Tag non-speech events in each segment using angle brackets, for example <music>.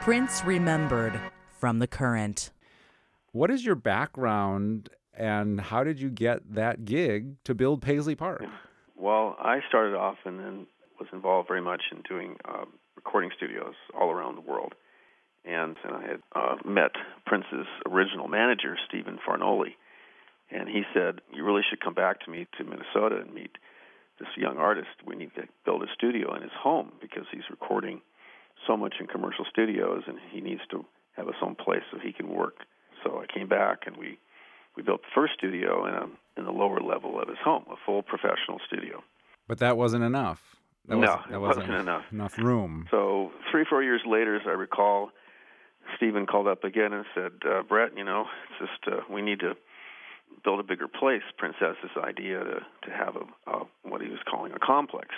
Prince Remembered from The Current. What is your background and how did you get that gig to build Paisley Park? Well, I started off and then was involved very much in doing uh, recording studios all around the world. And, and I had uh, met Prince's original manager, Stephen Fargnoli, and he said, You really should come back to me to Minnesota and meet this young artist. We need to build a studio in his home because he's recording so much in commercial studios and he needs to have his own place so he can work. So I came back and we we built the first studio in a, in the lower level of his home, a full professional studio. But that wasn't enough. That no, was, it wasn't, wasn't enough. Enough room. So three, four years later, as I recall, Stephen called up again and said, uh, "Bret, you know, it's just uh, we need to build a bigger place. Prince has this idea to to have a, a what he was calling a complex,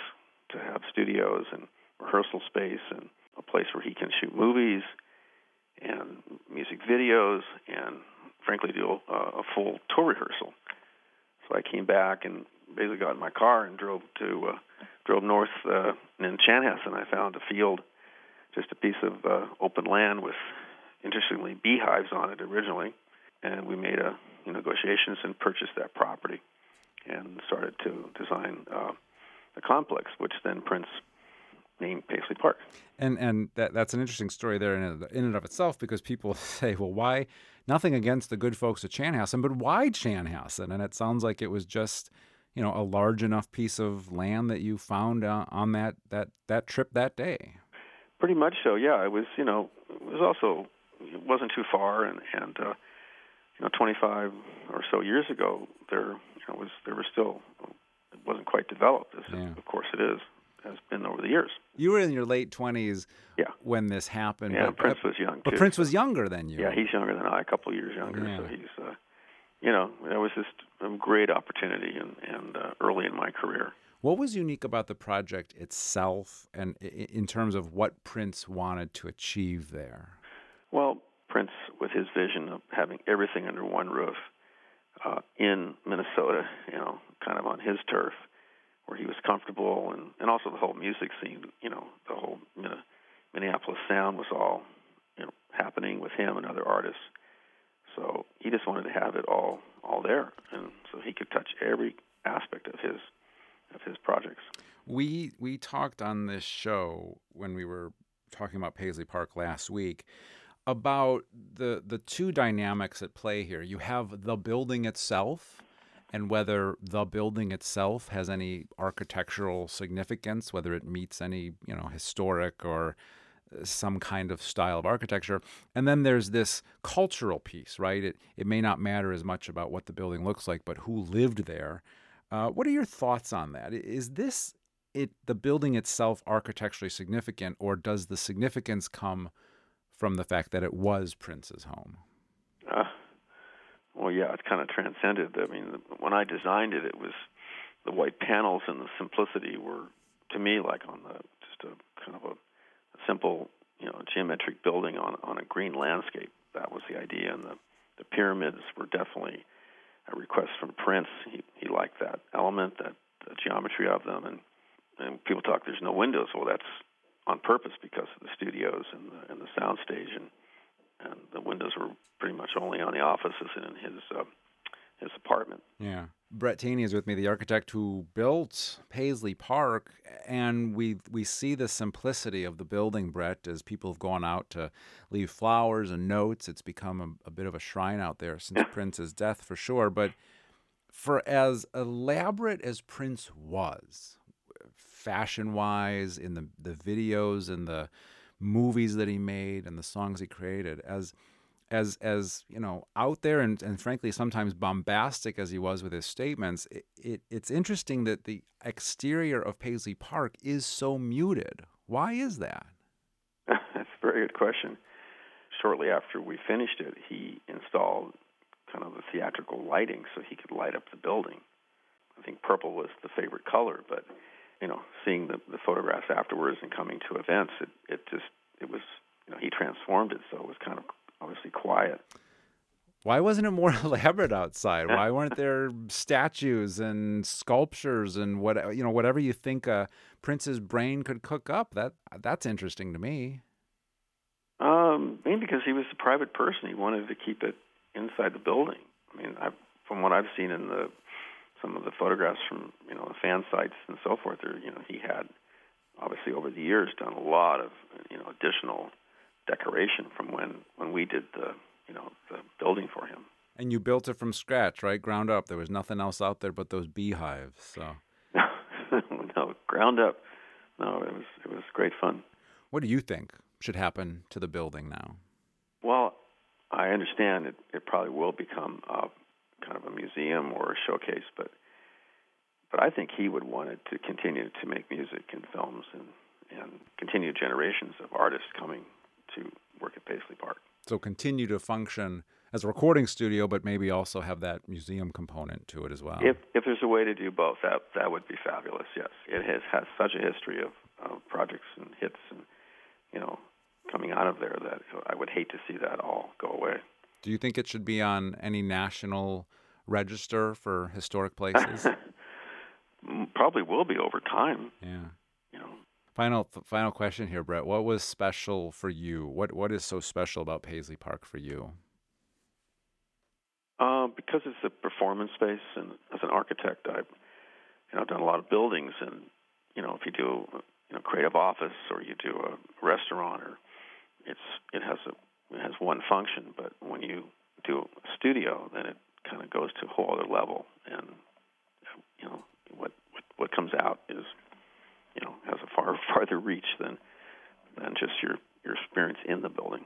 to have studios and rehearsal space and place where he can shoot movies and music videos and frankly do a, a full tour rehearsal. So I came back and basically got in my car and drove to uh, drove north uh, in Chanhassen. I found a field, just a piece of uh, open land with interestingly beehives on it originally, and we made a you know, negotiations and purchased that property and started to design uh, the complex, which then Prince named Paisley Park. And and that that's an interesting story there in, in and of itself because people <laughs> say, well, why? Nothing against the good folks at Chanhassen, but why Chanhassen? And it sounds like it was just you know a large enough piece of land that you found uh, on that that that trip that day. Pretty much so, yeah. It was you know it was also it wasn't too far and and uh, you know 25 or so years ago there you know was there was still it wasn't quite developed as yeah. of course it is has been over the years. You were in your late twenties, yeah. when this happened. Yeah, but, Prince was young. But Prince was younger than you. Yeah, he's younger than I, a couple of years younger. Yeah. So he's, uh, you know, it was just a great opportunity and and uh, early in my career. What was unique about the project itself, and in terms of what Prince wanted to achieve there? Well, Prince, with his vision of having everything under one roof uh, in Minnesota, you know, kind of on his turf where he was comfortable, and and also the whole music scene. You know, the whole Minneapolis sound was all you know happening with him and other artists. So he just wanted to have it all all there, and so he could touch every aspect of his of his projects. We we talked on this show when we were talking about Paisley Park last week about the the two dynamics at play here. You have the building itself and whether the building itself has any architectural significance, whether it meets any you know historic or uh, some kind of style of architecture. And then there's this cultural piece, right? It it may not matter as much about what the building looks like, but who lived there. Uh, what are your thoughts on that? Is this it the building itself architecturally significant, or does the significance come from the fact that it was Prince's home? Well, yeah, it's kind of transcended. I mean, when I designed it, it was the white panels and the simplicity were to me like on the just a kind of a, a simple, you know, geometric building on on a green landscape. That was the idea, and the the pyramids were definitely a request from Prince. He he liked that element, that the geometry of them, and and people talk there's no windows. Well, that's on purpose because of the studios and the and the sound stage and and the windows were pretty much only on the offices and in his uh, his apartment. Yeah. Bret Thoeny is with me, the architect who built Paisley Park, and we we see the simplicity of the building, Bret, as people have gone out to leave flowers and notes. It's become a, a bit of a shrine out there since Prince's death, for sure. But for as elaborate as Prince was, fashion wise, in the the videos and the movies that he made and the songs he created as as as you know out there and, and frankly sometimes bombastic as he was with his statements it, it, it's interesting that the exterior of paisley park is so muted. Why is that? <laughs> That's a very good question. Shortly after we finished it he installed kind of the theatrical lighting so he could light up the building. I think purple was the favorite color but you know, seeing the, the photographs afterwards and coming to events, it, it just it was you know he transformed it, so it was kind of obviously quiet. Why wasn't it more <laughs> elaborate outside? <laughs> Why weren't there statues and sculptures and what you know whatever you think a prince's brain could cook up? That that's interesting to me. Um, mainly because he was a private person. He wanted to keep it inside the building. I mean, I, from what I've seen in the some of the photographs from you know the fan sites and so forth, there you know he had obviously over the years done a lot of you know additional decoration from when when we did the you know the building for him. And you built it from scratch, right? Ground up. There was nothing else out there but those beehives. So <laughs> no, ground up. No, it was it was great fun. What do you think should happen to the building now? Well, I understand it, it probably will become a, kind of a museum or a showcase, but but I think he would want it to continue to make music and films and and continue generations of artists coming to work at Paisley Park. So continue to function as a recording studio, but maybe also have that museum component to it as well. If if there's a way to do both, that that would be fabulous. Yes, it has has such a history of, of projects and hits and you know coming out of there that I would hate to see that all go away. Do you think it should be on any national register for historic <laughs> places? Probably will be over time. Yeah. You know. Final final question here, Bret. What was special for you? What what is so special about Paisley Park for you? Uh, because it's a performance space, and as an architect, I've you know I've done a lot of buildings, and you know if you do you know creative office or you do a restaurant, or it's it has a it has one function, but when you do a studio, then it kind of goes to a whole other level, and you know what what, what comes out is you know has a far <laughs> farther reach than than just your your experience in the building.